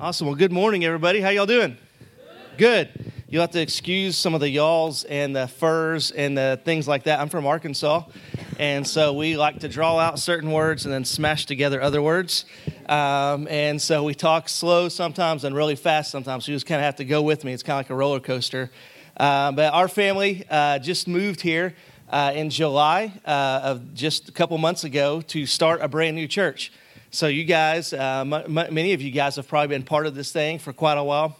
Awesome. Well, good morning, everybody. How y'all doing? Good. You'll have to excuse some of the y'alls and the furs and the things like that. I'm from Arkansas, and so we like to draw out certain words and then smash together other words. Um, and so we talk slow sometimes and really fast sometimes. So you just kind of have to go with me. It's kind of like a roller coaster. Uh, but our family uh, just moved here uh, in July uh, of just a couple months ago to start a brand new church. So, you guys, uh, m- m- many of you guys have probably been part of this thing for quite a while.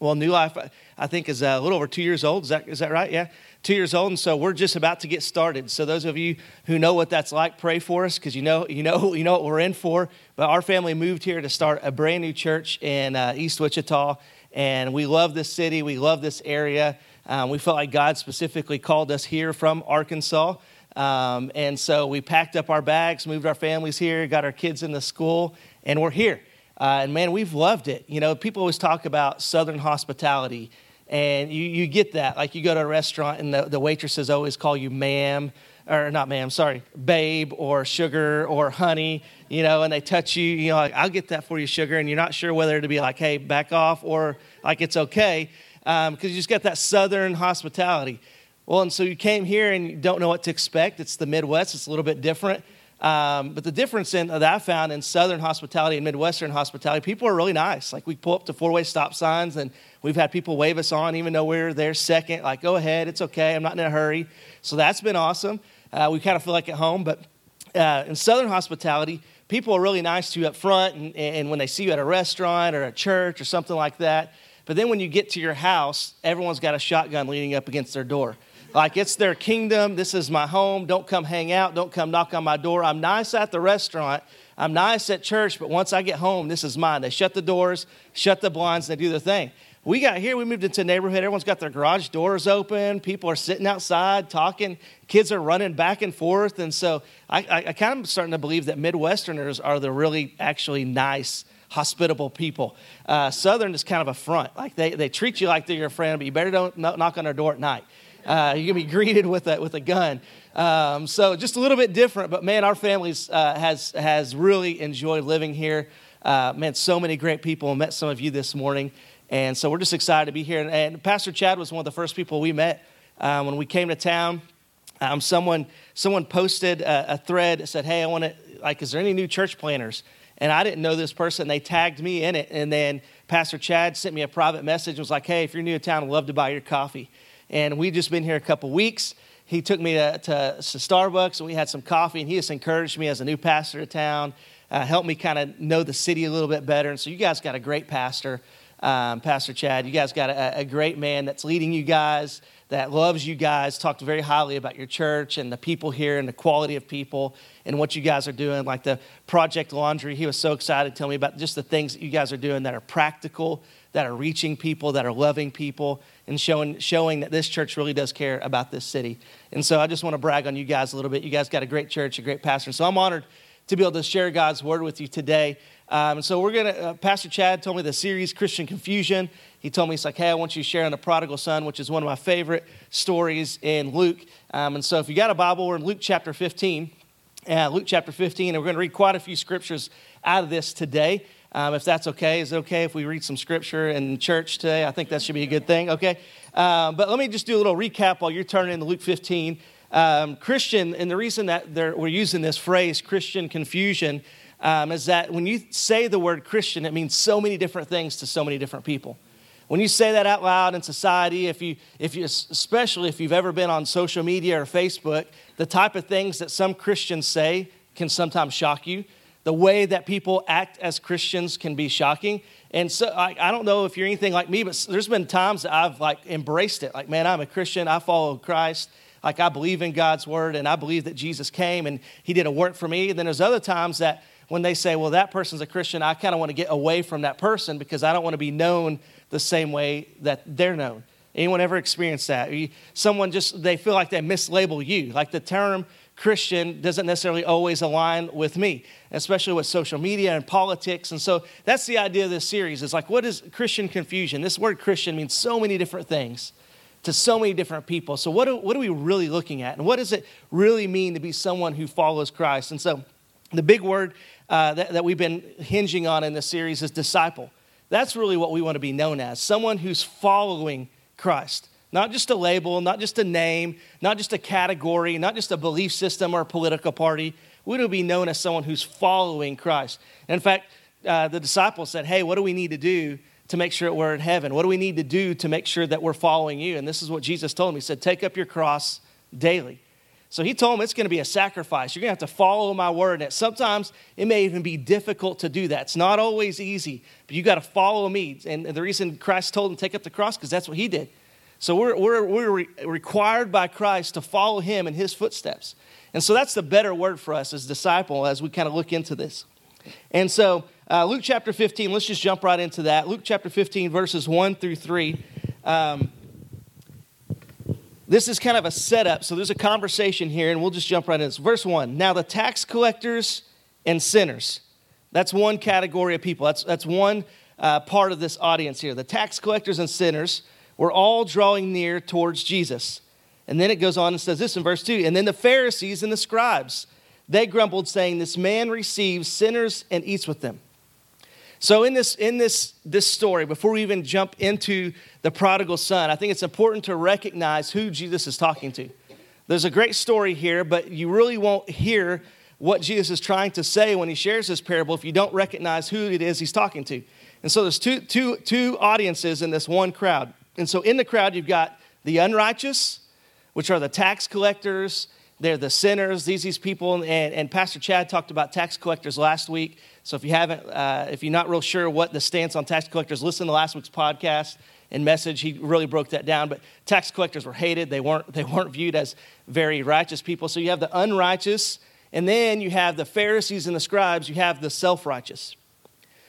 Well, New Life, I think, is a little over two years old. Is that, is that right? Yeah, two years old. And so we're just about to get started. So, those of you who know what that's like, pray for us because you know, you, know, you know what we're in for. But our family moved here to start a brand new church in uh, East Wichita. And we love this city, we love this area. Um, we felt like God specifically called us here from Arkansas. Um, and so we packed up our bags, moved our families here, got our kids into school, and we're here. Uh, and man, we've loved it. You know, people always talk about Southern hospitality, and you, you get that. Like you go to a restaurant, and the, the waitresses always call you ma'am, or not ma'am, sorry, babe, or sugar, or honey, you know, and they touch you, you know, like, I'll get that for you, sugar, and you're not sure whether to be like, hey, back off, or like it's okay, because um, you just got that Southern hospitality. Well, and so you came here and you don't know what to expect. It's the Midwest, it's a little bit different. Um, but the difference in, that I found in Southern hospitality and Midwestern hospitality, people are really nice. Like we pull up to four way stop signs and we've had people wave us on even though we're there second. Like, go ahead, it's okay, I'm not in a hurry. So that's been awesome. Uh, we kind of feel like at home. But uh, in Southern hospitality, people are really nice to you up front and, and when they see you at a restaurant or a church or something like that. But then when you get to your house, everyone's got a shotgun leaning up against their door. Like it's their kingdom. This is my home. Don't come hang out. Don't come knock on my door. I'm nice at the restaurant. I'm nice at church, but once I get home, this is mine. They shut the doors, shut the blinds, and they do their thing. We got here, we moved into a neighborhood. Everyone's got their garage doors open. People are sitting outside talking. Kids are running back and forth. And so I, I, I kind of starting to believe that Midwesterners are the really actually nice, hospitable people. Uh, Southern is kind of a front. Like they, they treat you like they're your friend, but you better don't knock on their door at night. Uh, you're to be greeted with a, with a gun. Um, so just a little bit different, but man, our families uh, has, has really enjoyed living here. Uh, man, so many great people. Met some of you this morning. And so we're just excited to be here. And, and Pastor Chad was one of the first people we met uh, when we came to town. Um, someone, someone posted a, a thread that said, Hey, I want to, like, is there any new church planners? And I didn't know this person. They tagged me in it. And then Pastor Chad sent me a private message and was like, Hey, if you're new to town, I'd love to buy your coffee and we've just been here a couple weeks. He took me to, to, to, Starbucks and we had some coffee, and he just encouraged me as a new pastor to town, uh, helped me kind of know the city a little bit better. And so, you guys got a great pastor, um, Pastor Chad. You guys got a, a great man that's leading you guys, that loves you guys, talked very highly about your church and the people here and the quality of people and what you guys are doing, like the Project Laundry. He was so excited to tell me about just the things that you guys are doing that are practical, that are reaching people, that are loving people and showing, showing that this church really does care about this city. And so I just want to brag on you guys a little bit. You guys got a great church, a great pastor. So I'm honored to be able to share God's word with you today. Um, so we're going to, uh, Pastor Chad told me the series Christian Confusion. He told me, he's like, hey, I want you to share on the prodigal son, which is one of my favorite stories in Luke. Um, and so if you got a Bible, we're in Luke chapter 15. Uh, Luke chapter 15, and we're going to read quite a few scriptures out of this today. Um, if that's okay, is it okay if we read some scripture in church today? I think that should be a good thing, okay? Um, but let me just do a little recap while you're turning to Luke 15. Um, Christian, and the reason that we're using this phrase, Christian confusion, um, is that when you say the word Christian, it means so many different things to so many different people. When you say that out loud in society, if you, if you, especially if you've ever been on social media or Facebook, the type of things that some Christians say can sometimes shock you the way that people act as Christians can be shocking. And so I, I, don't know if you're anything like me, but there's been times that I've like embraced it. Like, man, I'm a Christian. I follow Christ. Like I believe in God's word and I believe that Jesus came and he did a work for me. And then there's other times that when they say, well, that person's a Christian, I kind of want to get away from that person because I don't want to be known the same way that they're known. Anyone ever experienced that? Someone just, they feel like they mislabel you. Like the term Christian doesn't necessarily always align with me, especially with social media and politics. And so that's the idea of this series. It's like, what is Christian confusion? This word Christian means so many different things to so many different people. So, what, do, what are we really looking at? And what does it really mean to be someone who follows Christ? And so, the big word uh, that, that we've been hinging on in this series is disciple. That's really what we want to be known as someone who's following Christ. Not just a label, not just a name, not just a category, not just a belief system or a political party. We to be known as someone who's following Christ. in fact, uh, the disciples said, Hey, what do we need to do to make sure that we're in heaven? What do we need to do to make sure that we're following you? And this is what Jesus told them. He said, Take up your cross daily. So he told them it's going to be a sacrifice. You're going to have to follow my word. And sometimes it may even be difficult to do that. It's not always easy, but you got to follow me. And the reason Christ told them to take up the cross, because that's what he did. So we're, we're, we're required by Christ to follow him in his footsteps. And so that's the better word for us as disciple as we kind of look into this. And so uh, Luke chapter 15, let's just jump right into that. Luke chapter 15, verses 1 through 3. Um, this is kind of a setup. So there's a conversation here, and we'll just jump right in. It's verse 1. Now, the tax collectors and sinners. That's one category of people. That's, that's one uh, part of this audience here. The tax collectors and sinners were all drawing near towards Jesus. And then it goes on and says this in verse 2 And then the Pharisees and the scribes, they grumbled, saying, This man receives sinners and eats with them. So in this in this this story, before we even jump into the prodigal son, I think it's important to recognize who Jesus is talking to. There's a great story here, but you really won't hear what Jesus is trying to say when he shares this parable if you don't recognize who it is he's talking to. And so there's two, two, two audiences in this one crowd. And so in the crowd, you've got the unrighteous, which are the tax collectors, they're the sinners, these, these people. And, and Pastor Chad talked about tax collectors last week. So if you haven't, uh, if you're not real sure what the stance on tax collectors, listen to last week's podcast and message. He really broke that down. But tax collectors were hated. They weren't, they weren't viewed as very righteous people. So you have the unrighteous, and then you have the Pharisees and the scribes. You have the self-righteous.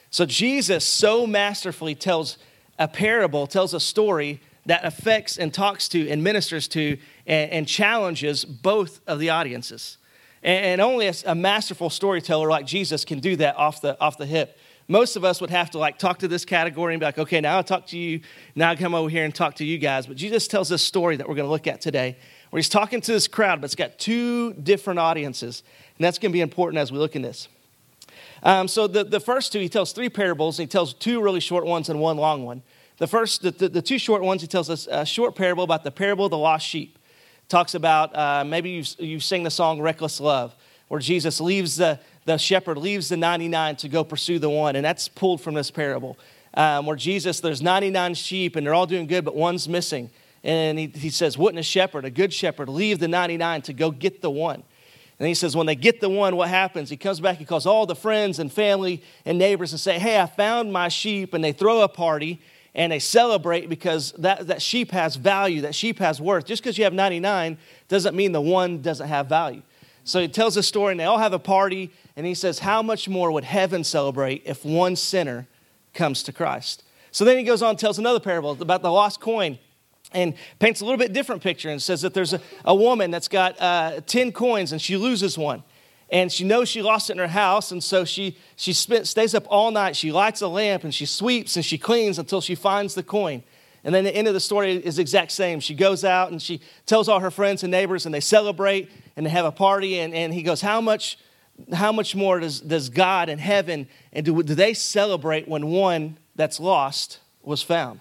So Jesus so masterfully tells a parable, tells a story that affects and talks to and ministers to and, and challenges both of the audiences. And only a, a masterful storyteller like Jesus can do that off the, off the hip. Most of us would have to like talk to this category and be like, okay, now I'll talk to you. Now I come over here and talk to you guys. But Jesus tells this story that we're going to look at today where he's talking to this crowd, but it's got two different audiences. And that's going to be important as we look in this. Um, so the, the first two, he tells three parables. He tells two really short ones and one long one. The first, the, the, the two short ones, he tells us a short parable about the parable of the lost sheep talks about uh, maybe you you sing the song Reckless Love, where Jesus leaves the, the shepherd, leaves the 99 to go pursue the one. And that's pulled from this parable, um, where Jesus, there's 99 sheep and they're all doing good, but one's missing. And he, he says, Wouldn't a shepherd, a good shepherd, leave the 99 to go get the one? And he says, when they get the one, what happens? He comes back, he calls all the friends and family and neighbors and say, Hey, I found my sheep. And they throw a party and they celebrate because that, that sheep has value, that sheep has worth. Just because you have 99 doesn't mean the one doesn't have value. So he tells a story, and they all have a party, and he says, How much more would heaven celebrate if one sinner comes to Christ? So then he goes on and tells another parable about the lost coin and paints a little bit different picture and says that there's a, a woman that's got uh, 10 coins and she loses one. And she knows she lost it in her house and so she, she spent, stays up all night. She lights a lamp and she sweeps and she cleans until she finds the coin. And then the end of the story is the exact same. She goes out and she tells all her friends and neighbors and they celebrate and they have a party. And, and he goes how much how much more does, does god in heaven and do, do they celebrate when one that's lost was found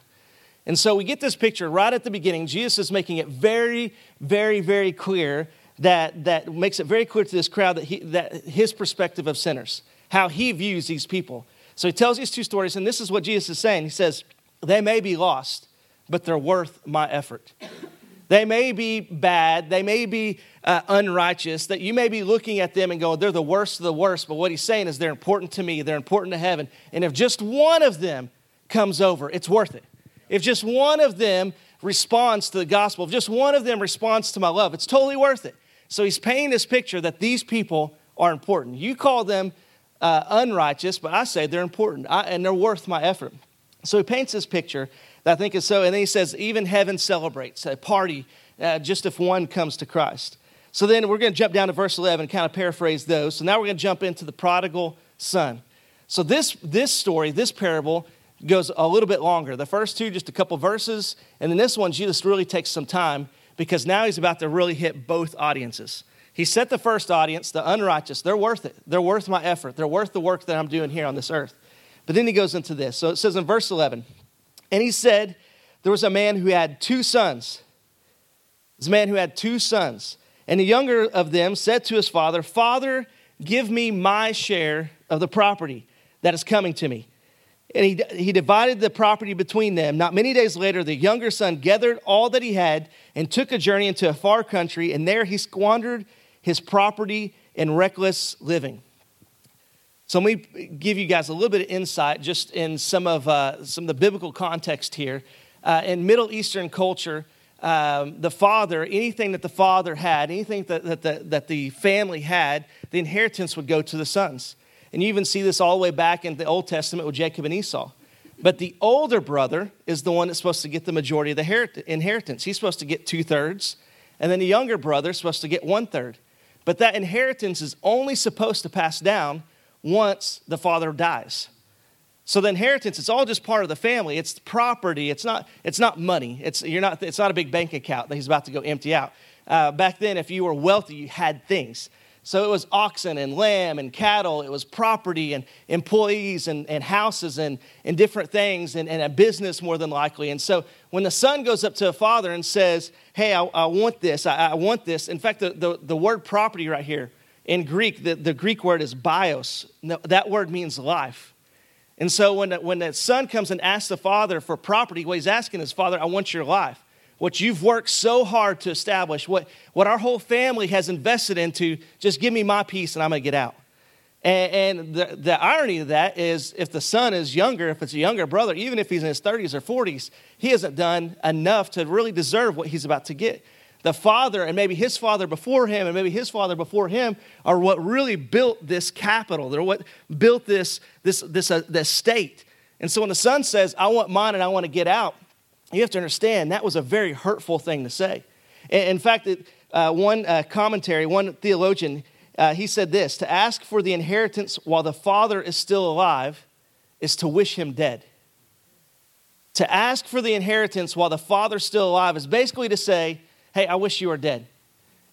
and so we get this picture right at the beginning jesus is making it very very very clear that, that makes it very clear to this crowd that, he, that his perspective of sinners, how he views these people. So he tells these two stories, and this is what Jesus is saying. He says, They may be lost, but they're worth my effort. They may be bad, they may be uh, unrighteous, that you may be looking at them and going, They're the worst of the worst. But what he's saying is, They're important to me, they're important to heaven. And if just one of them comes over, it's worth it. If just one of them responds to the gospel, if just one of them responds to my love, it's totally worth it. So he's painting this picture that these people are important. You call them uh, unrighteous, but I say they're important I, and they're worth my effort. So he paints this picture that I think is so, and then he says, even heaven celebrates a party uh, just if one comes to Christ. So then we're going to jump down to verse 11 and kind of paraphrase those. So now we're going to jump into the prodigal son. So this, this story, this parable, goes a little bit longer. The first two, just a couple verses, and then this one, Jesus really takes some time because now he's about to really hit both audiences. He set the first audience, the unrighteous, they're worth it. They're worth my effort. They're worth the work that I'm doing here on this earth. But then he goes into this. So it says in verse 11, and he said, There was a man who had two sons. This man who had two sons. And the younger of them said to his father, Father, give me my share of the property that is coming to me. And he, he divided the property between them. Not many days later, the younger son gathered all that he had and took a journey into a far country, and there he squandered his property in reckless living. So let me give you guys a little bit of insight just in some of, uh, some of the biblical context here. Uh, in Middle Eastern culture, um, the father, anything that the father had, anything that, that, the, that the family had, the inheritance would go to the sons. And you even see this all the way back in the Old Testament with Jacob and Esau. But the older brother is the one that's supposed to get the majority of the inheritance. He's supposed to get two thirds, and then the younger brother is supposed to get one third. But that inheritance is only supposed to pass down once the father dies. So the inheritance, it's all just part of the family. It's property. It's not, it's not money. It's, you're not, it's not a big bank account that he's about to go empty out. Uh, back then, if you were wealthy, you had things. So it was oxen and lamb and cattle. It was property and employees and, and houses and, and different things and, and a business more than likely. And so when the son goes up to a father and says, Hey, I, I want this, I, I, want this. In fact, the, the, the, word property right here in Greek, the, the Greek word is bios. That word means life. And so when, when the son comes and asks the father for property, what he's asking is, Father, I want your life what you've worked so hard to establish, what, what our whole family has invested into, just give me my piece and I'm going to get out. And, and the, the irony of that is if the son is younger, if it's a younger brother, even if he's in his 30s or 40s, he hasn't done enough to really deserve what he's about to get. The father, and maybe his father before him, and maybe his father before him, are what really built this capital. They're what built this, this, this, uh, this state. And so when the son says, I want mine and I want to get out, you have to understand that was a very hurtful thing to say. In fact, uh, one uh, commentary, one theologian, uh, he said this to ask for the inheritance while the father is still alive is to wish him dead. To ask for the inheritance while the father's still alive is basically to say, hey, I wish you were dead.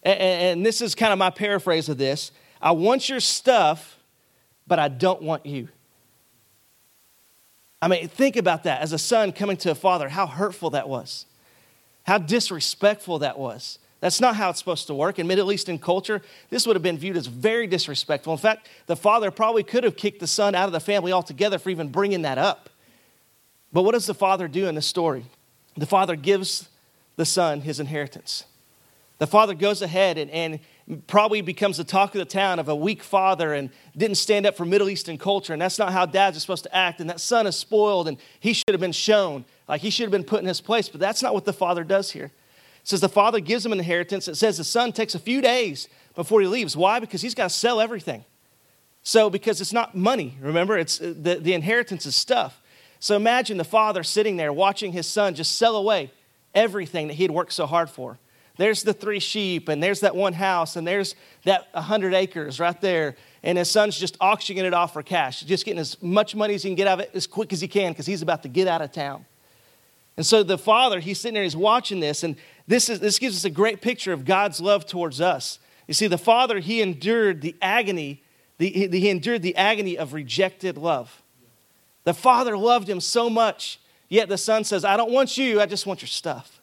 And, and this is kind of my paraphrase of this I want your stuff, but I don't want you. I mean, think about that as a son coming to a father, how hurtful that was, how disrespectful that was. That's not how it's supposed to work. In Middle Eastern culture, this would have been viewed as very disrespectful. In fact, the father probably could have kicked the son out of the family altogether for even bringing that up. But what does the father do in this story? The father gives the son his inheritance. The father goes ahead and, and probably becomes the talk of the town of a weak father and didn't stand up for Middle Eastern culture. And that's not how dads are supposed to act. And that son is spoiled and he should have been shown, like he should have been put in his place. But that's not what the father does here. It says the father gives him an inheritance. It says the son takes a few days before he leaves. Why? Because he's got to sell everything. So, because it's not money, remember, it's uh, the, the inheritance is stuff. So imagine the father sitting there watching his son just sell away everything that he had worked so hard for. There's the three sheep, and there's that one house, and there's that 100 acres right there. And his son's just auctioning it off for cash, just getting as much money as he can get out of it as quick as he can because he's about to get out of town. And so the father, he's sitting there, he's watching this, and this, is, this gives us a great picture of God's love towards us. You see, the father, he endured the agony, the, he endured the agony of rejected love. The father loved him so much, yet the son says, I don't want you, I just want your stuff.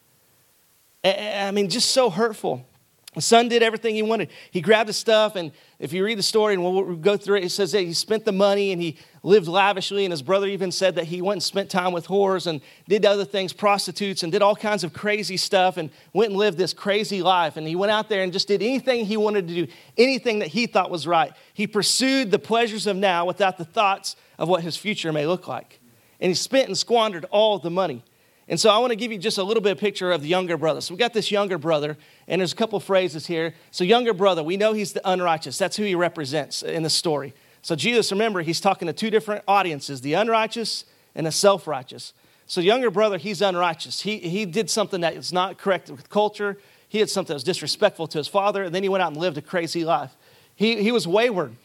I mean, just so hurtful. The son did everything he wanted. He grabbed his stuff, and if you read the story and we'll go through it, it says that he spent the money and he lived lavishly. And his brother even said that he went and spent time with whores and did other things, prostitutes, and did all kinds of crazy stuff and went and lived this crazy life. And he went out there and just did anything he wanted to do, anything that he thought was right. He pursued the pleasures of now without the thoughts of what his future may look like. And he spent and squandered all the money. And so I want to give you just a little bit of picture of the younger brother. So we got this younger brother, and there's a couple phrases here. So younger brother, we know he's the unrighteous. That's who he represents in the story. So Jesus, remember, he's talking to two different audiences, the unrighteous and the self-righteous. So younger brother, he's unrighteous. He, he did something that is not correct with culture. He did something that was disrespectful to his father, and then he went out and lived a crazy life. He, he was wayward.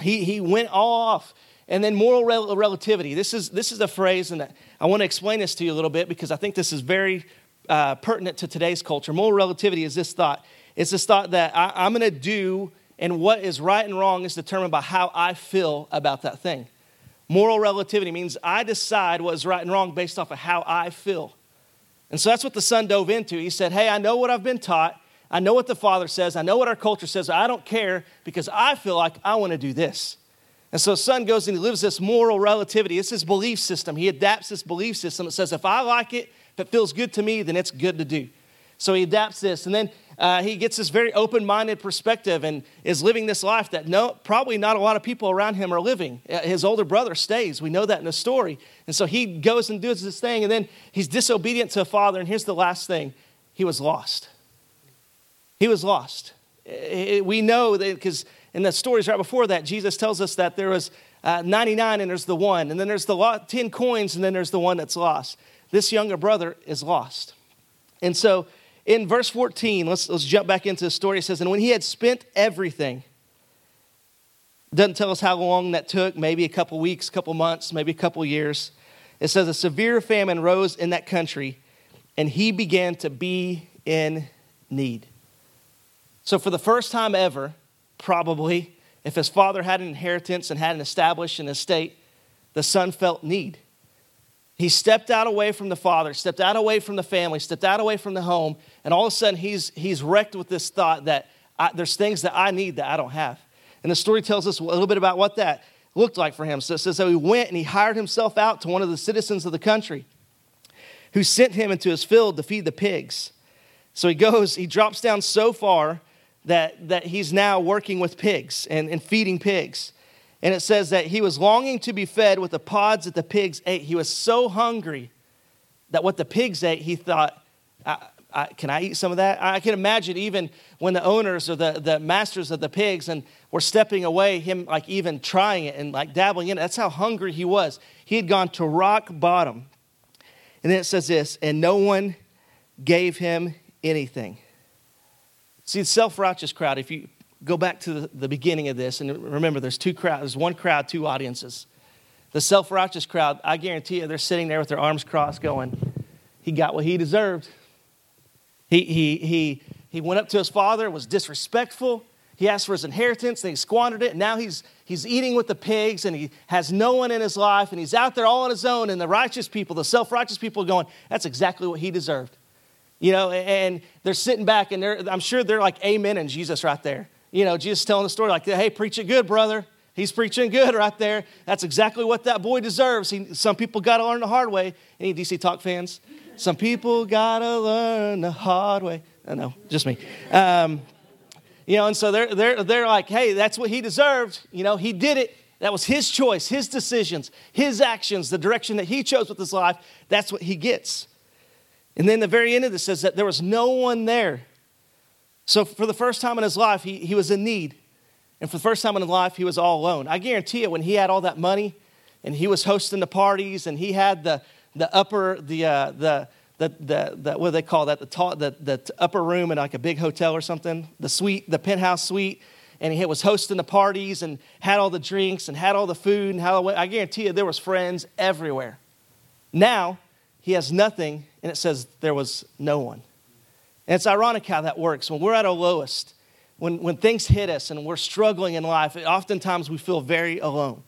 He, he went all off. And then moral rel- relativity. This is, this is a phrase, and I want to explain this to you a little bit because I think this is very uh, pertinent to today's culture. Moral relativity is this thought it's this thought that I, I'm going to do, and what is right and wrong is determined by how I feel about that thing. Moral relativity means I decide what is right and wrong based off of how I feel. And so that's what the son dove into. He said, Hey, I know what I've been taught. I know what the father says. I know what our culture says. I don't care because I feel like I want to do this. And so son goes and he lives this moral relativity. It's his belief system. He adapts this belief system that says, if I like it, if it feels good to me, then it's good to do. So he adapts this. And then uh, he gets this very open minded perspective and is living this life that no, probably not a lot of people around him are living. Uh, his older brother stays. We know that in the story. And so he goes and does this thing. And then he's disobedient to a father. And here's the last thing he was lost. He was lost. We know that because in the stories right before that, Jesus tells us that there was uh, 99 and there's the one, and then there's the 10 coins, and then there's the one that's lost. This younger brother is lost. And so in verse 14, let's, let's jump back into the story. It says, And when he had spent everything, doesn't tell us how long that took, maybe a couple weeks, couple months, maybe a couple years. It says, A severe famine rose in that country, and he began to be in need. So, for the first time ever, probably, if his father had an inheritance and had an established an estate, the son felt need. He stepped out away from the father, stepped out away from the family, stepped out away from the home, and all of a sudden he's, he's wrecked with this thought that I, there's things that I need that I don't have. And the story tells us a little bit about what that looked like for him. So it says, so he went and he hired himself out to one of the citizens of the country who sent him into his field to feed the pigs. So he goes, he drops down so far that, that he's now working with pigs and, and feeding pigs. And it says that he was longing to be fed with the pods that the pigs ate. He was so hungry that what the pigs ate, he thought, I, I, Can I eat some of that? I can imagine even when the owners or the, the masters of the pigs and were stepping away, him like even trying it and like dabbling in it. That's how hungry he was. He had gone to rock bottom. And then it says this, and no one gave him anything. See, the self righteous crowd, if you go back to the, the beginning of this, and remember, there's two crowds, there's one crowd, two audiences. The self righteous crowd, I guarantee you, they're sitting there with their arms crossed going, He got what he deserved. He, he, he, he went up to his father, was disrespectful. He asked for his inheritance, and he squandered it. And now he's, he's eating with the pigs, and he has no one in his life, and he's out there all on his own. And the righteous people, the self righteous people, going, That's exactly what he deserved. You know, and they're sitting back, and they're, I'm sure they're like, Amen, and Jesus right there you know, Jesus telling the story like, hey, preach it good, brother. He's preaching good right there. That's exactly what that boy deserves. He, some people got to learn the hard way. Any DC Talk fans? Some people got to learn the hard way. I know, just me. Um, you know, and so they're, they're, they're like, hey, that's what he deserved. You know, he did it. That was his choice, his decisions, his actions, the direction that he chose with his life. That's what he gets. And then the very end of this says that there was no one there so, for the first time in his life, he, he was in need. And for the first time in his life, he was all alone. I guarantee you, when he had all that money and he was hosting the parties and he had the, the upper, the, uh, the, the, the, the, what do they call that? The, ta- the, the upper room in like a big hotel or something, the suite, the penthouse suite. And he was hosting the parties and had all the drinks and had all the food and how I guarantee you there was friends everywhere. Now he has nothing, and it says there was no one. And it's ironic how that works. When we're at our lowest, when, when things hit us and we're struggling in life, oftentimes we feel very alone.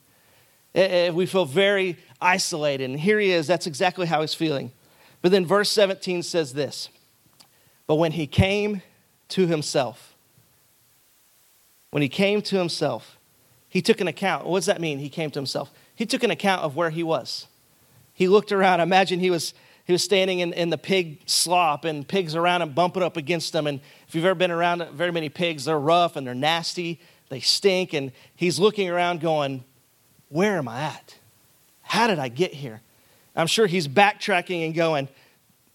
Eh, eh, we feel very isolated. And here he is, that's exactly how he's feeling. But then verse 17 says this But when he came to himself, when he came to himself, he took an account. What does that mean? He came to himself. He took an account of where he was. He looked around. Imagine he was he was standing in, in the pig slop and pigs around him bumping up against him. And if you've ever been around very many pigs, they're rough and they're nasty, they stink. And he's looking around going, Where am I at? How did I get here? I'm sure he's backtracking and going,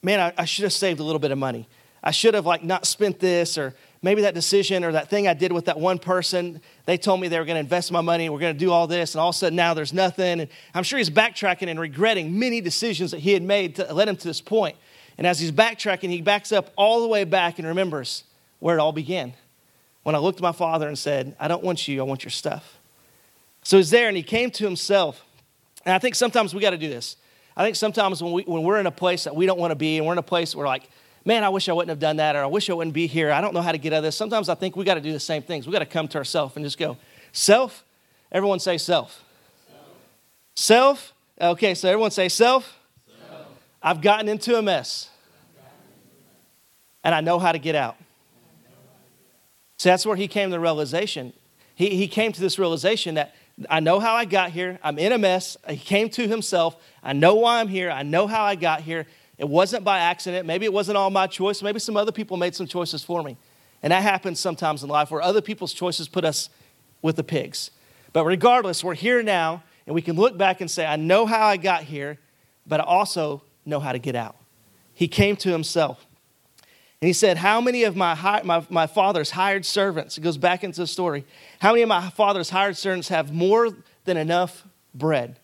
Man, I, I should have saved a little bit of money. I should have like not spent this or maybe that decision or that thing I did with that one person, they told me they were going to invest my money, and we're going to do all this, and all of a sudden now there's nothing. And I'm sure he's backtracking and regretting many decisions that he had made to let him to this point. And as he's backtracking, he backs up all the way back and remembers where it all began. When I looked at my father and said, I don't want you, I want your stuff. So he's there and he came to himself. And I think sometimes we got to do this. I think sometimes when, we, when we're in a place that we don't want to be and we're in a place where like, man, I wish I wouldn't have done that, or I wish I wouldn't be here. I don't know how to get out of this. Sometimes I think we got to do the same things. We got to come to ourselves and just go, self. Everyone say self. self. Self. Okay, so everyone say self. self. I've gotten into a mess. And I know how to get out. So that's where he came to the realization. He, he came to this realization that I know how I got here. I'm in a mess. He came to himself. I know why I'm here. I know how I got here. It wasn't by accident. Maybe it wasn't all my choice. Maybe some other people made some choices for me. And that happens sometimes in life where other people's choices put us with the pigs. But regardless, we're here now and we can look back and say, I know how I got here, but I also know how to get out. He came to himself. And he said, How many of my, my, my father's hired servants, it goes back into the story, how many of my father's hired servants have more than enough bread?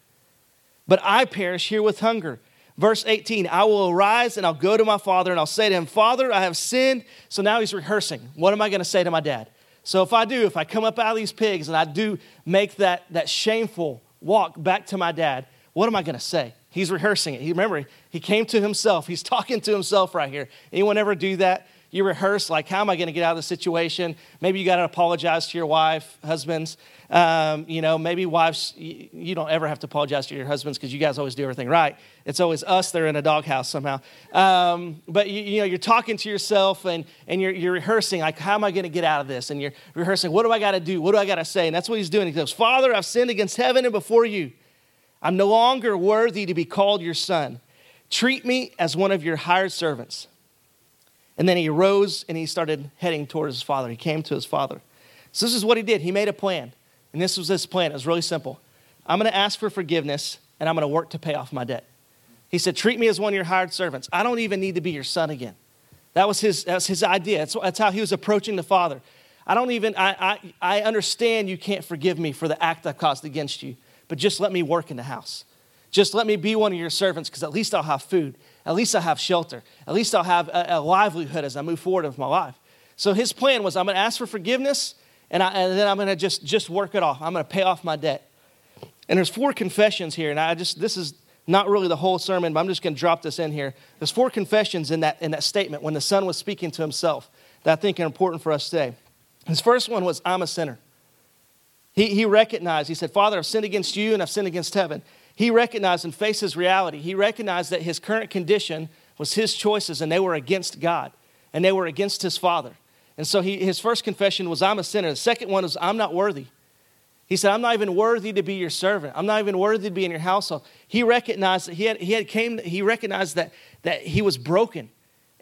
But I perish here with hunger. Verse 18, I will arise and I'll go to my father and I'll say to him, Father, I have sinned. So now he's rehearsing. What am I going to say to my dad? So if I do, if I come up out of these pigs and I do make that, that shameful walk back to my dad, what am I going to say? He's rehearsing it. He remember he came to himself. He's talking to himself right here. Anyone ever do that? You rehearse like, how am I going to get out of the situation? Maybe you got to apologize to your wife, husbands. Um, you know, maybe wives, you don't ever have to apologize to your husbands because you guys always do everything right. It's always us that are in a doghouse somehow. Um, but you, you, know, you're talking to yourself and, and you're, you're rehearsing, like, how am I going to get out of this? And you're rehearsing, what do I got to do? What do I got to say? And that's what he's doing. He goes, Father, I've sinned against heaven and before you. I'm no longer worthy to be called your son. Treat me as one of your hired servants. And then he arose and he started heading towards his father. He came to his father. So, this is what he did. He made a plan. And this was his plan. It was really simple. I'm going to ask for forgiveness and I'm going to work to pay off my debt. He said, Treat me as one of your hired servants. I don't even need to be your son again. That was his, that was his idea. That's, that's how he was approaching the father. I don't even, I, I, I understand you can't forgive me for the act I caused against you, but just let me work in the house. Just let me be one of your servants because at least I'll have food. At least I'll have shelter. At least I'll have a, a livelihood as I move forward with my life. So his plan was I'm going to ask for forgiveness and, I, and then I'm going to just, just work it off. I'm going to pay off my debt. And there's four confessions here, and I just, this is not really the whole sermon, but I'm just going to drop this in here. There's four confessions in that, in that statement when the son was speaking to himself that I think are important for us today. His first one was, I'm a sinner. He, he recognized, he said, Father, I've sinned against you and I've sinned against heaven. He recognized and faced his reality. He recognized that his current condition was his choices and they were against God and they were against his father. And so he, his first confession was, I'm a sinner. The second one was, I'm not worthy. He said, I'm not even worthy to be your servant. I'm not even worthy to be in your household. He recognized that he had, he had came, he recognized that, that he was broken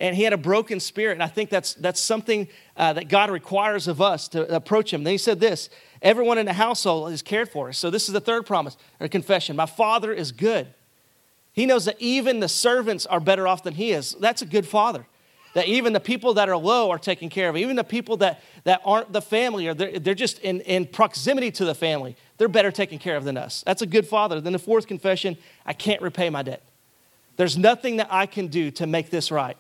and he had a broken spirit. And I think that's, that's something uh, that God requires of us to approach him. Then he said this everyone in the household is cared for. So this is the third promise or confession. My father is good. He knows that even the servants are better off than he is. That's a good father that even the people that are low are taken care of. Even the people that, that aren't the family, or they're, they're just in, in proximity to the family, they're better taken care of than us. That's a good father. Then the fourth confession I can't repay my debt. There's nothing that I can do to make this right.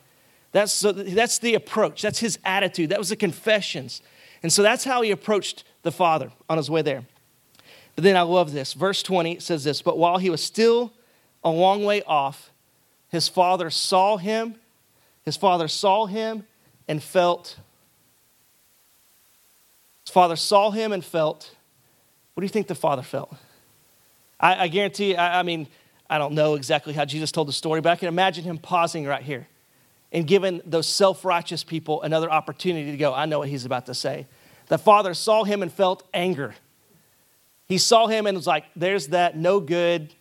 That's, so that's the approach. That's his attitude. That was the confessions. And so that's how he approached the father on his way there. But then I love this. Verse 20 says this But while he was still a long way off, his father saw him his father saw him and felt. His father saw him and felt. What do you think the father felt? I, I guarantee, I, I mean, I don't know exactly how Jesus told the story, but I can imagine him pausing right here and giving those self righteous people another opportunity to go. I know what he's about to say. The father saw him and felt anger. He saw him and was like, there's that no good,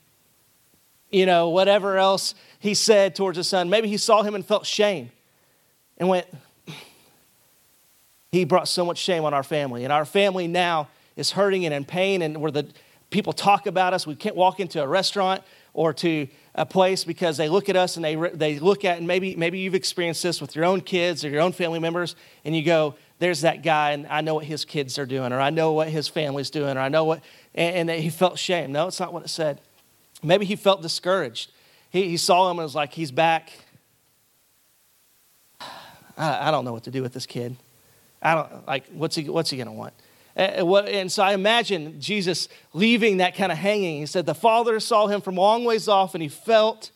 you know, whatever else he said towards his son. Maybe he saw him and felt shame and went, He brought so much shame on our family. And our family now is hurting and in pain, and where the people talk about us. We can't walk into a restaurant or to a place because they look at us and they, they look at, and maybe, maybe you've experienced this with your own kids or your own family members, and you go, there's that guy, and I know what his kids are doing, or I know what his family's doing, or I know what, and, and he felt shame. No, it's not what it said. Maybe he felt discouraged. He, he saw him and was like, he's back. I, I don't know what to do with this kid. I don't, like, what's he, what's he going to want? Eh, eh, and so I imagine Jesus leaving that kind of hanging. He said, The father saw him from a long ways off and he felt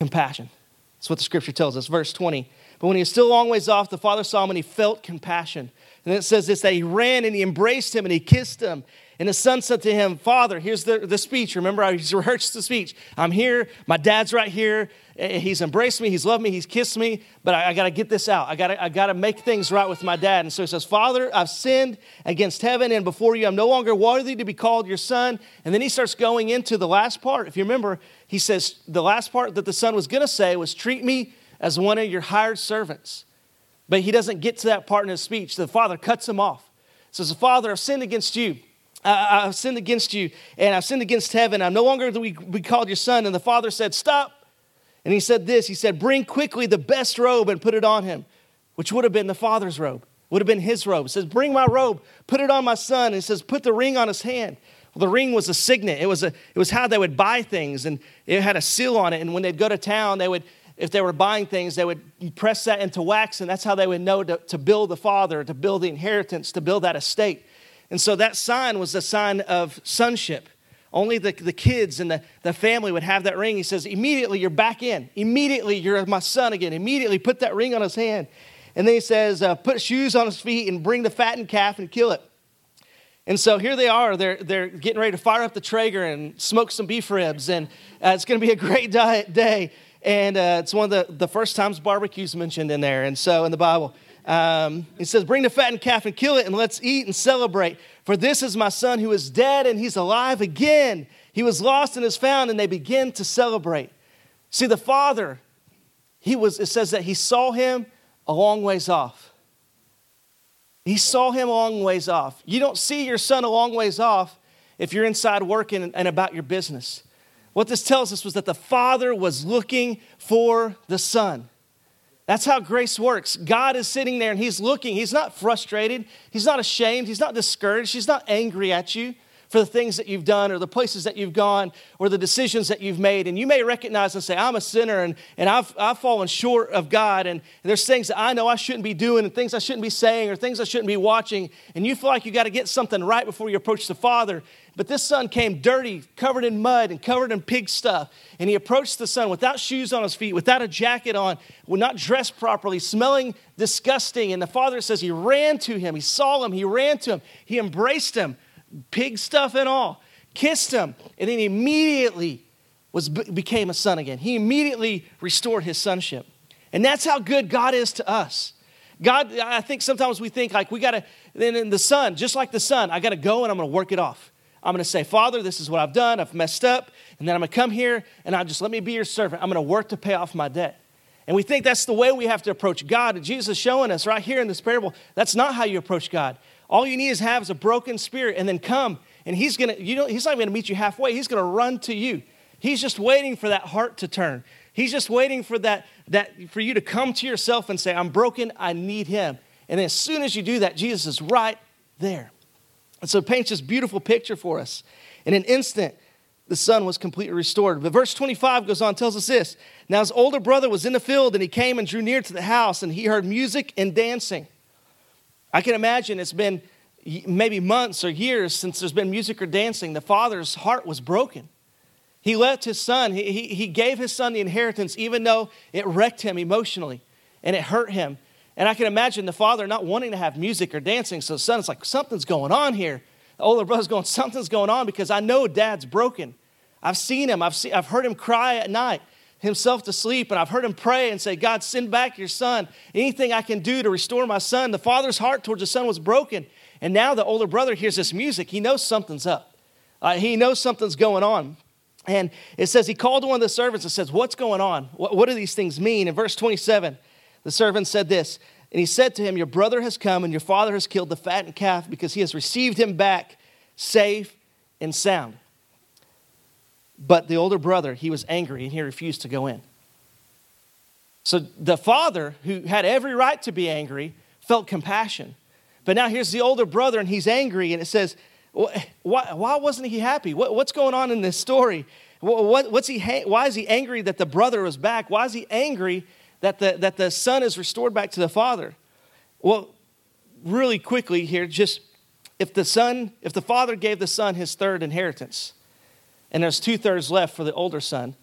compassion. That's what the scripture tells us. Verse 20. But when he was still a long ways off, the father saw him and he felt compassion. And it says this that he ran and he embraced him and he kissed him And the son said to him, Father, here's the, the speech. Remember, I rehearsed the speech. I'm here. My dad's right here. Eh, he's embraced me. He's loved me. He's kissed me. But I, I got to get this out. I got I to make things right with my dad. And so he says, Father, I've sinned against heaven and before you. I'm no longer worthy to be called your son. And then he starts going into the last part. If you remember, he says, the last part that the son was going to say was, Treat me as one of your hired servants. But he doesn't get to that part in his speech. The father cuts him off. Says, Father, I've sinned against you. I, have sinned against you, and I've sinned against heaven. I'm no longer be, be called your son. And the father said, Stop. And he said this He said, Bring quickly the best robe and put it on him, which would have been the father's robe, would have been his robe. He says, Bring my robe, put it on my son. And he says, Put the ring on his hand. Well, the ring was a signet. It was, a, it was how they would buy things, and it had a seal on it. And when they'd go to town, they would, if they were buying things, they would press that into wax, and that's how they would know to, to build the father, to build the inheritance, to build that estate. And so that sign was the sign of sonship. Only the, the kids and the, the family would have that ring. He says, immediately you're back in. Immediately you're my son again. Immediately put that ring on his hand. And then he says, uh, put shoes on his feet and bring the fattened calf and kill it. And so here they are. They're, they're getting ready to fire up the Traeger and smoke some beef ribs. And uh, it's going to be a great day. And uh, it's one of the, the first times barbecue's mentioned in there. And so in the Bible. Um, he says, Bring the fattened calf and kill it, and let's eat and celebrate. For this is my son who is dead, and he's alive again. He was lost and is found, and they begin to celebrate. See, the father, he was, it says that he saw him a long ways off. He saw him a long ways off. You don't see your son a long ways off if you're inside working and about your business. What this tells us was that the father was looking for the son. That's how grace works. God is sitting there and He's looking. He's not frustrated. He's not ashamed. He's not discouraged. He's not angry at you for the things that you've done or the places that you've gone or the decisions that you've made. And you may recognize and say, I'm a sinner and, and I've, I've fallen short of God. And there's things that I know I shouldn't be doing and things I shouldn't be saying or things I shouldn't be watching. And you feel like you got to get something right before you approach the Father. But this son came dirty, covered in mud and covered in pig stuff. And he approached the son without shoes on his feet, without a jacket on, not dressed properly, smelling disgusting. And the father says he ran to him. He saw him. He ran to him. He embraced him pig stuff and all, kissed him, and then immediately was, became a son again. He immediately restored his sonship. And that's how good God is to us. God, I think sometimes we think like we got to, then in the son, just like the son, I got to go and I'm to work it off. I'm going to say, Father, this is what I've done. I've messed up. And then I'm going to come here and I'll just let me be your servant. I'm going to work to pay off my debt. And we think that's the way we have to approach God. Jesus is showing us right here in this parable that's not how you approach God. All you need is have is a broken spirit and then come. And he's gonna, you know, he's not gonna meet you halfway. He's gonna run to you. He's just waiting for that heart to turn. He's just waiting for that, that for you to come to yourself and say, I'm broken, I need him. And as soon as you do that, Jesus is right there. And so it paints this beautiful picture for us. In an instant, the son was completely restored. But verse 25 goes on, tells us this. Now his older brother was in the field, and he came and drew near to the house, and he heard music and dancing. I can imagine it's been maybe months or years since there's been music or dancing. The father's heart was broken. He left his son, he, he, he gave his son the inheritance, even though it wrecked him emotionally and it hurt him. And I can imagine the father not wanting to have music or dancing. So the son is like, something's going on here. The older brother's going, something's going on because I know dad's broken. I've seen him, I've, seen, I've heard him cry at night himself to sleep. And I've heard him pray and say, God, send back your son. Anything I can do to restore my son. The father's heart towards the son was broken. And now the older brother hears this music. He knows something's up, uh, he knows something's going on. And it says, He called one of the servants and says, What's going on? What, what do these things mean? In verse 27, the servant said this. And he said to him, Your brother has come, and your father has killed the fattened calf because he has received him back safe and sound. But the older brother, he was angry and he refused to go in. So the father, who had every right to be angry, felt compassion. But now here's the older brother and he's angry, and it says, why, why wasn't he happy? What, what's going on in this story? What, what's he, why is he angry that the brother was back? Why is he angry that the, that the son is restored back to the father? Well, really quickly here, just if the son, if the father gave the son his third inheritance, and there's two thirds left for the older son.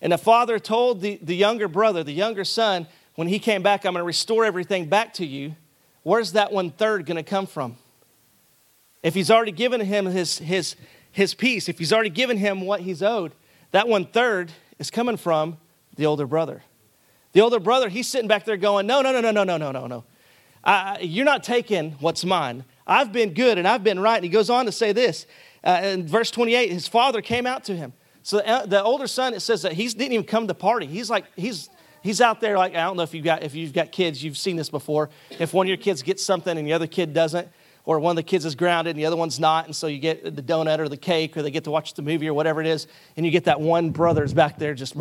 And the father told the, the younger brother, the younger son, when he came back, I'm going to restore everything back to you. Where's that one third going to come from? if he's already given him his, his, his piece, if he's already given him what he's owed, that one third is coming from the older brother. The older brother, he's sitting back there going, No, no, no, no, no, no, no, no, no. You're not taking what's mine. I've been good and I've been right. And he goes on to say this uh, in verse 28 his father came out to him. So the, uh, the older son, it says that he didn't even come to party. He's like, he's, he's out there like, I don't know if you've, got, if you've got kids, you've seen this before. If one of your kids gets something and the other kid doesn't, or one of the kids is grounded and the other one's not, and so you get the donut or the cake, or they get to watch the movie or whatever it is, and you get that one brother's back there just,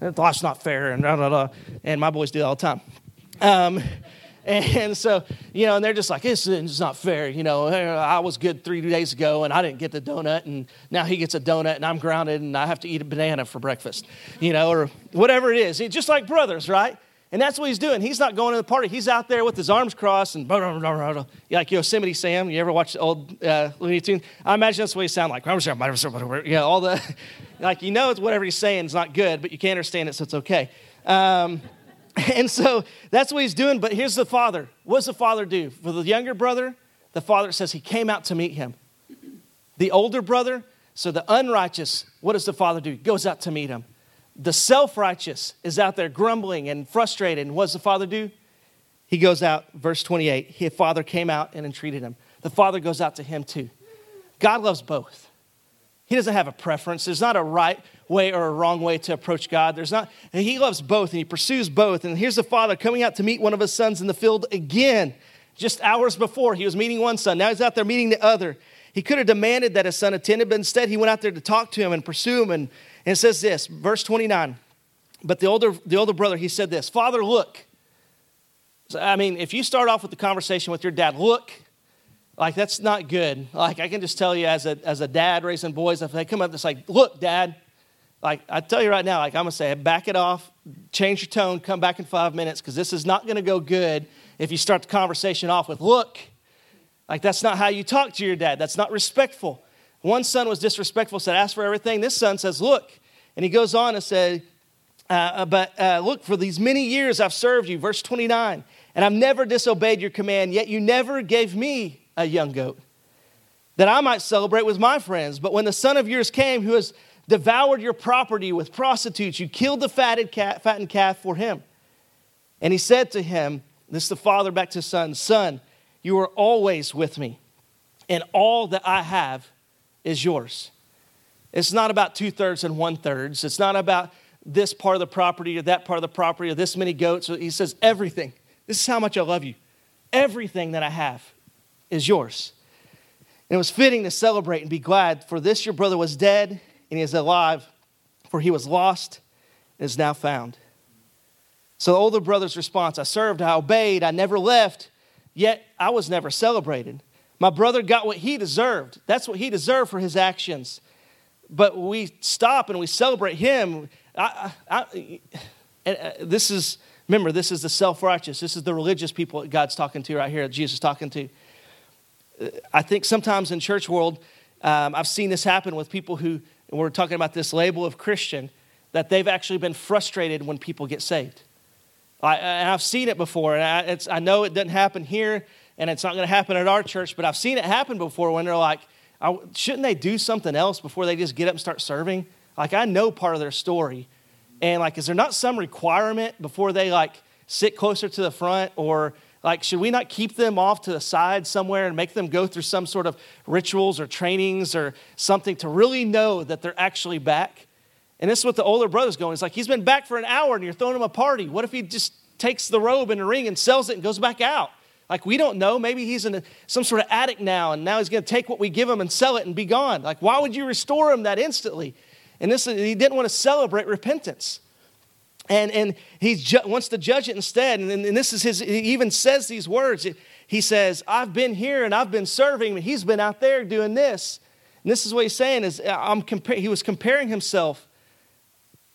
that's not fair, and blah, blah, blah. and my boys do all the time. Um, and so, you know, and they're just like, it's, it's not fair. You know, I was good three days ago and I didn't get the donut, and now he gets a donut and I'm grounded and I have to eat a banana for breakfast, you know, or whatever it is. It's just like brothers, right? And that's what he's doing. He's not going to the party. He's out there with his arms crossed and blah, blah, blah, like Yosemite Sam. You ever watch the old uh, Looney Tunes? I imagine that's what he sound like. Yeah, all the, like you know, it's whatever he's saying is not good, but you can't understand it, so it's okay. Um, and so that's what he's doing. But here's the father. What does the father do? For the younger brother, the father says he came out to meet him. The older brother, so the unrighteous, what does the father do? He goes out to meet him. The self righteous is out there grumbling and frustrated. And what does the father do? He goes out, verse 28. His father came out and entreated him. The father goes out to him too. God loves both. He doesn't have a preference. There's not a right way or a wrong way to approach God. There's not, he loves both and he pursues both. And here's the father coming out to meet one of his sons in the field again. Just hours before, he was meeting one son. Now he's out there meeting the other. He could have demanded that his son attended, but instead he went out there to talk to him and pursue him and and it says this, verse 29. But the older, the older brother, he said this Father, look. So, I mean, if you start off with the conversation with your dad, look, like that's not good. Like I can just tell you as a, as a dad raising boys, if they come up, it's like, look, dad. Like I tell you right now, like I'm gonna say, back it off, change your tone, come back in five minutes, because this is not gonna go good if you start the conversation off with, look. Like that's not how you talk to your dad. That's not respectful. One son was disrespectful, said, Ask for everything. This son says, Look. And he goes on and said, uh, uh, But uh, look, for these many years I've served you, verse 29, and I've never disobeyed your command, yet you never gave me a young goat that I might celebrate with my friends. But when the son of yours came, who has devoured your property with prostitutes, you killed the fatted cat, fattened calf for him. And he said to him, This is the father back to his son, Son, you are always with me, and all that I have is yours. It's not about two thirds and one thirds. It's not about this part of the property or that part of the property or this many goats. He says, everything. This is how much I love you. Everything that I have is yours. And it was fitting to celebrate and be glad, for this your brother was dead and he is alive, for he was lost and is now found. So the older brother's response I served, I obeyed, I never left, yet I was never celebrated. My brother got what he deserved. That's what he deserved for his actions. But we stop and we celebrate him. I, I, I, uh, this is, remember, this is the self righteous. This is the religious people that God's talking to right here, Jesus talking to. I think sometimes in church world, um, I've seen this happen with people who, we're talking about this label of Christian, that they've actually been frustrated when people get saved. I, and I've seen it before, and I, I know it doesn't happen here and it's not going to happen at our church, but I've seen it happen before when they're like, shouldn't they do something else before they just get up and start serving? Like, I know part of their story. And, like, is there not some requirement before they, like, sit closer to the front? Or, like, should we not keep them off to the side somewhere and make them go through some sort of rituals or trainings or something to really know that they're actually back? And this is what the older brother's going. It's like, he's been back for an hour and you're throwing him a party. What if he just takes the robe and the ring and sells it and goes back out? Like, we don't know. Maybe he's in a, some sort of attic now, and now he's going to take what we give him and sell it and be gone. Like, why would you restore him that instantly? And this, he didn't want to celebrate repentance. And, and he ju- wants to judge it instead. And, and this is his, he even says these words. He says, I've been here and I've been serving, but he's been out there doing this. And this is what he's saying is I'm compa- he was comparing himself.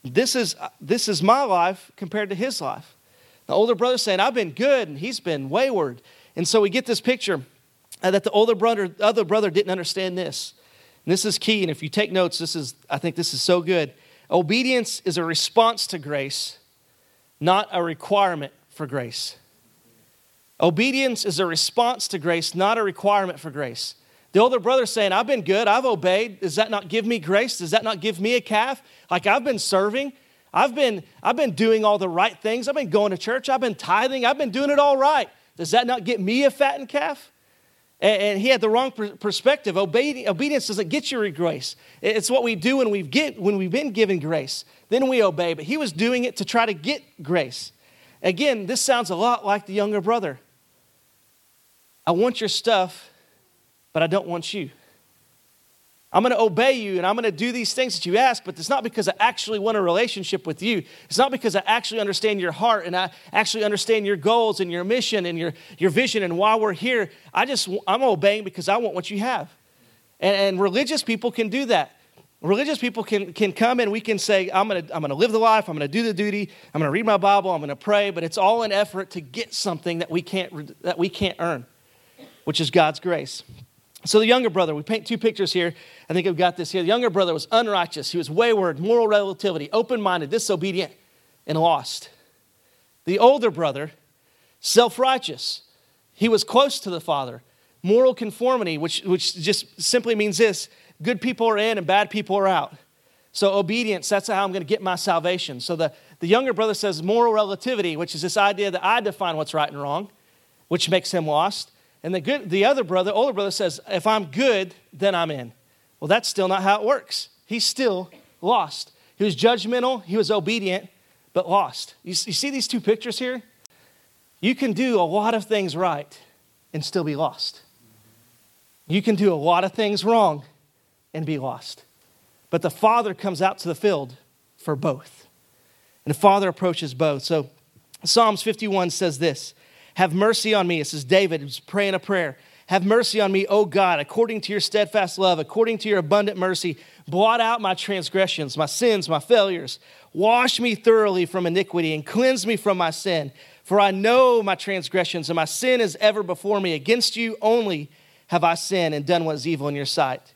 This is, this is my life compared to his life. The older brother saying, I've been good, and he's been wayward. And so we get this picture uh, that the older brother, other brother didn't understand this. And this is key, and if you take notes, this is, I think this is so good. Obedience is a response to grace, not a requirement for grace. Obedience is a response to grace, not a requirement for grace. The older brother saying, I've been good, I've obeyed. Does that not give me grace? Does that not give me a calf? Like I've been serving, I've been, I've been doing all the right things, I've been going to church, I've been tithing, I've been doing it all right. Does that not get me a fattened calf? And, and he had the wrong per- perspective. Obedi- obedience doesn't get you grace. It's what we do when, we get, when we've been given grace. Then we obey. But he was doing it to try to get grace. Again, this sounds a lot like the younger brother. I want your stuff, but I don't want you. I'm going to obey you and I'm going to do these things that you ask, but it's not because I actually want a relationship with you. It's not because I actually understand your heart and I actually understand your goals and your mission and your, your vision and why we're here. I just, I'm obeying because I want what you have. And, and religious people can do that. Religious people can, can come and we can say, I'm going to I'm going to live the life, I'm going to do the duty, I'm going to read my Bible, I'm going to pray, but it's all an effort to get something that we can't, that we can't earn, which is God's grace. So the younger brother, we paint two pictures here. I think I've got this here. The younger brother was unrighteous. He was wayward, moral relativity, open minded, disobedient, and lost. The older brother, self righteous. He was close to the father. Moral conformity, which, which just simply means this good people are in and bad people are out. So obedience, that's how I'm going to get my salvation. So the, the younger brother says moral relativity, which is this idea that I define what's right and wrong, which makes him lost. And the, good, the other brother, older brother, says, If I'm good, then I'm in. Well, that's still not how it works. He's still lost. He was judgmental, he was obedient, but lost. You, you see these two pictures here? You can do a lot of things right and still be lost. You can do a lot of things wrong and be lost. But the Father comes out to the field for both. And the Father approaches both. So Psalms 51 says this have mercy on me. This is David who's praying a prayer. Have mercy on me, O God, according to your steadfast love, according to your abundant mercy. Blot out my transgressions, my sins, my failures. Wash me thoroughly from iniquity and cleanse me from my sin. For I know my transgressions, and my sin is ever before me. Against you only have I sinned and done what is evil in your sight.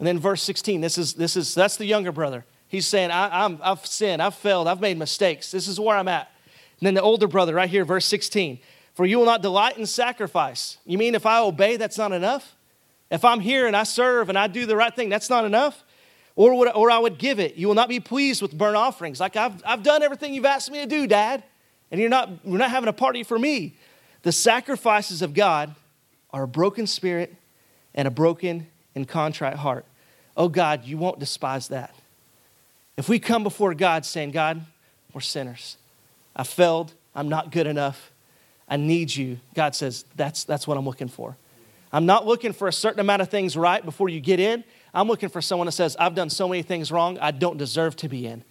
And then verse 16, this is, this is that's the younger brother. He's saying, I, I'm, I've sinned, I've failed, I've made mistakes. This is where I'm at. And then the older brother, right here, verse 16. For you will not delight in sacrifice. You mean if I obey, that's not enough? If I'm here and I serve and I do the right thing, that's not enough? Or, would, or I would give it. You will not be pleased with burnt offerings. Like I've, I've done everything you've asked me to do, Dad, and you're not, you're not having a party for me. The sacrifices of God are a broken spirit and a broken and contrite heart. Oh God, you won't despise that. If we come before God saying, God, we're sinners. I failed. I'm not good enough. I need you. God says, that's, that's what I'm looking for. I'm not looking for a certain amount of things right before you get in. I'm looking for someone that says, I've done so many things wrong, I don't deserve to be in.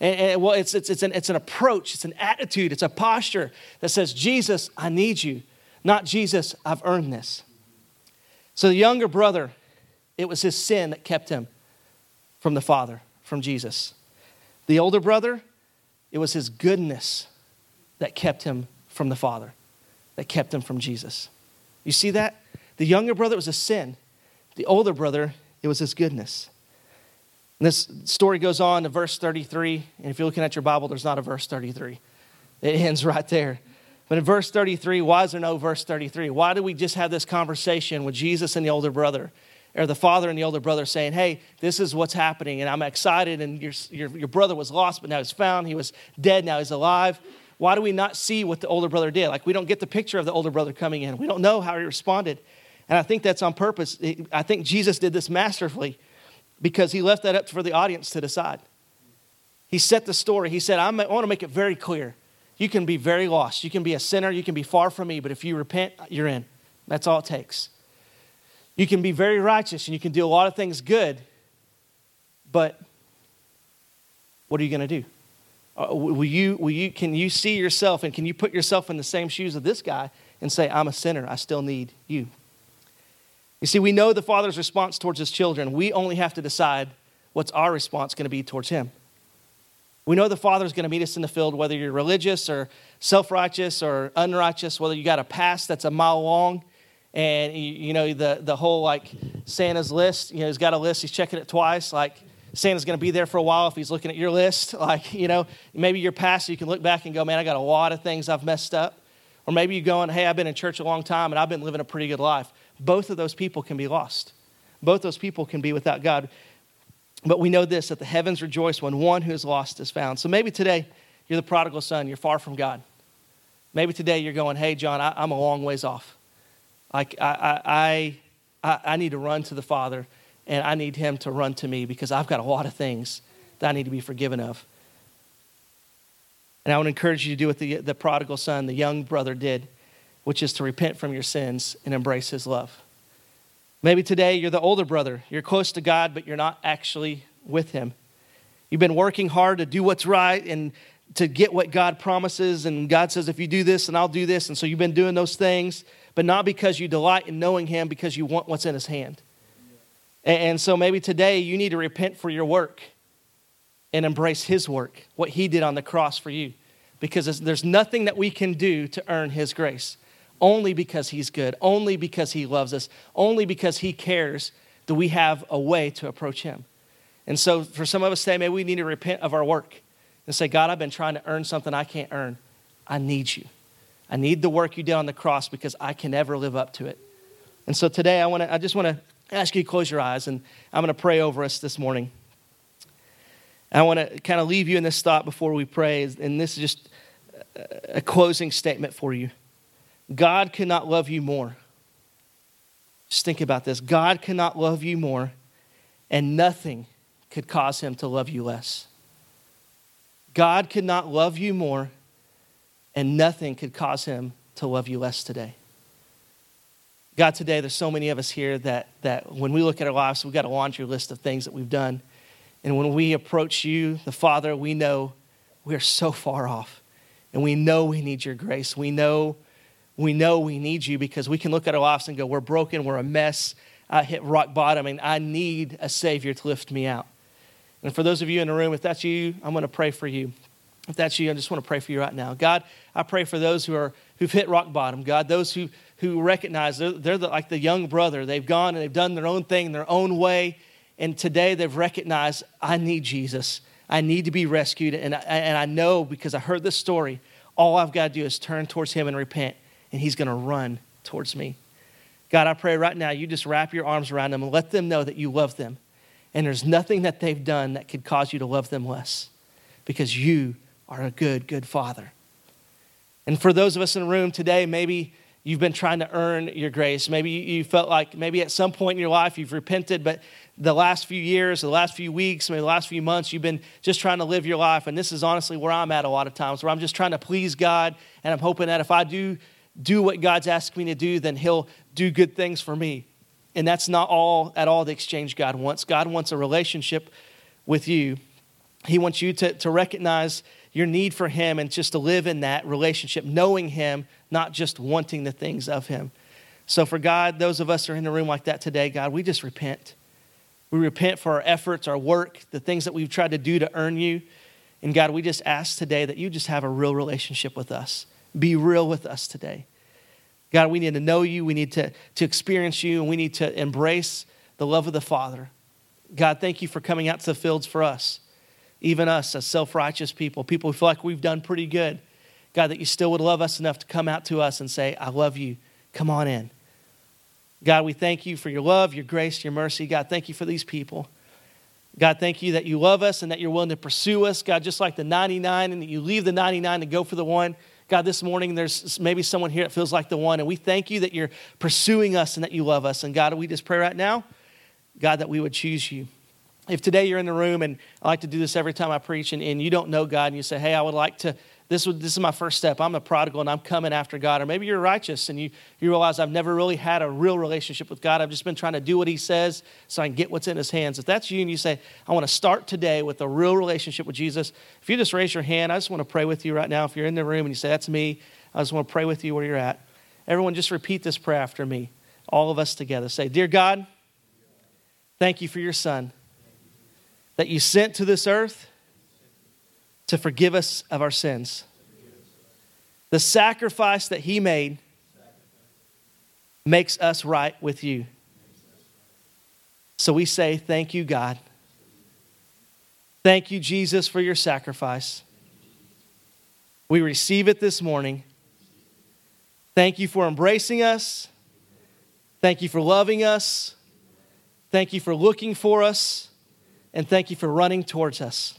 And, and well, it's, it's, it's, an, it's an approach, it's an attitude, it's a posture that says, Jesus, I need you. Not Jesus, I've earned this. So the younger brother, it was his sin that kept him from the Father, from Jesus. The older brother, it was his goodness that kept him from the Father that kept him from Jesus. You see that? The younger brother was a sin. The older brother, it was his goodness. And this story goes on to verse 33. And if you're looking at your Bible, there's not a verse 33. It ends right there. But in verse 33, why is there no verse 33? Why do we just have this conversation with Jesus and the older brother? Or the father and the older brother saying, Hey, this is what's happening, and I'm excited, and your, your, your brother was lost, but now he's found. He was dead, now he's alive. Why do we not see what the older brother did? Like, we don't get the picture of the older brother coming in. We don't know how he responded. And I think that's on purpose. I think Jesus did this masterfully because he left that up for the audience to decide. He set the story. He said, I want to make it very clear. You can be very lost. You can be a sinner. You can be far from me. But if you repent, you're in. That's all it takes. You can be very righteous and you can do a lot of things good. But what are you going to do? Uh, will you, will you, can you see yourself and can you put yourself in the same shoes of this guy and say, I'm a sinner, I still need you? You see, we know the Father's response towards his children. We only have to decide what's our response going to be towards him. We know the Father's going to meet us in the field, whether you're religious or self righteous or unrighteous, whether you got a past that's a mile long, and you, you know the the whole like Santa's list. You know, he's got a list. He's checking it twice. Like Santa's going to be there for a while if he's looking at your list. Like, you know, maybe your past, you can look back and go, man, I got a lot of things I've messed up. Or maybe you're going, hey, I've been in church a long time and I've been living a pretty good life. Both of those people can be lost. Both those people can be without God. But we know this that the heavens rejoice when one who is lost is found. So maybe today you're the prodigal son, you're far from God. Maybe today you're going, hey, Jon, I, am a long ways off. Like, I, I, I, I need to run to the Father and I need Him to run to me because I've got a lot of things that I need to be forgiven of. And I would encourage you to do what the, the prodigal son, the young brother, did, which is to repent from your sins and embrace His love. Maybe today you're the older brother. You're close to God, but you're not actually with Him. You've been working hard to do what's right and to get what God promises. And God says, if you do this, and I'll do this. And so you've been doing those things, but not because you delight in knowing Him, because you want what's in His hand. And so maybe today you need to repent for your work and embrace His work, what He did on the cross for you. Because there's nothing that we can do to earn His grace only because He's good, only because He loves us, only because He cares do we have a way to approach Him. And so, for some of us today, maybe we need to repent of our work and say, God, I've been trying to earn something I can't earn. I need you. I need the work you did on the cross because I can never live up to it. And so today, I, want to, I just want to ask you to close your eyes, and I'm going to pray over us this morning. I want to kind of leave you in this thought before we pray, and this is just a closing statement for you. God cannot love you more. Just think about this God cannot love you more, and nothing could cause him to love you less. God could not love you more, and nothing could cause him to love you less today. God, today there's so many of us here that, that when we look at our lives, we've got a laundry list of things that we've done. And when we approach you, the Father, we know we are so far off. And we know we need your grace. We know we know we need you because we can look at our lives and go, we're broken, we're a mess, I hit rock bottom, and I need a Savior to lift me out. And for those of you in the room, if that's you, I'm going to pray for you. If that's you, I just want to pray for you right now. God, I pray for those who are who've hit rock bottom. God, those who who recognize they're, they're the, like the young brother. They've gone and they've done their own thing, in their own way, and today they've recognized I need Jesus. I need to be rescued, and I, and I know because I heard this story. All I've got to do is turn towards Him and repent and he's going to run towards me. God, I pray right now you just wrap your arms around them and let them know that you love them. And there's nothing that they've done that could cause you to love them less because you are a good, good father. And for those of us in the room today, maybe you've been trying to earn your grace. Maybe you felt like maybe at some point in your life you've repented, but the last few years, the last few weeks, maybe the last few months, you've been just trying to live your life. And this is honestly where I'm at a lot of times, where I'm just trying to please God. And I'm hoping that if I do do what God's asked me to do, then He'll do good things for me. And that's not all at all the exchange God wants. God wants a relationship with you. He wants you to, to recognize your need for Him and just to live in that relationship, knowing Him, not just wanting the things of Him. So, for God, those of us who are in the room like that today, God, we just repent. We repent for our efforts, our work, the things that we've tried to do to earn you. And God, we just ask today that you just have a real relationship with us. Be real with us today. God, we need to know you. We need to, to experience you, and we need to embrace the love of the Father. God, thank you for coming out to the fields for us, even us as self righteous people, people who feel like we've done pretty good. God, that you still would love us enough to come out to us and say, I love you. Come on in. God, we thank you for your love, your grace, your mercy. God, thank you for these people. God, thank you that you love us and that you're willing to pursue us. God, just like the 99 and that you leave the 99 to go for the one. God, this morning there's maybe someone here that feels like the one, and we thank you that you're pursuing us and that you love us. And God, we just pray right now, God, that we would choose you. If today you're in the room, and I like to do this every time I preach, and, and you don't know God, and you say, hey, I would like to this, this is my first step. I'm a prodigal and I'm coming after God. Or maybe you're righteous and you, you realize I've never really had a real relationship with God. I've just been trying to do what He says so I can get what's in His hands. If that's you and you say, I want to start today with a real relationship with Jesus, if you just raise your hand, I just want to pray with you right now. If you're in the room and you say, That's me, I just want to pray with you where you're at. Everyone, just repeat this prayer after me. All of us together. Say, Dear God, thank you for your Son that you sent to this earth to forgive us of our sins. The sacrifice that he made makes us right with you. So we say, Thank you, God. Thank you, Jesus, for your sacrifice. We receive it this morning. Thank you for embracing us. Thank you for loving us. Thank you for looking for us. And thank you for running towards us.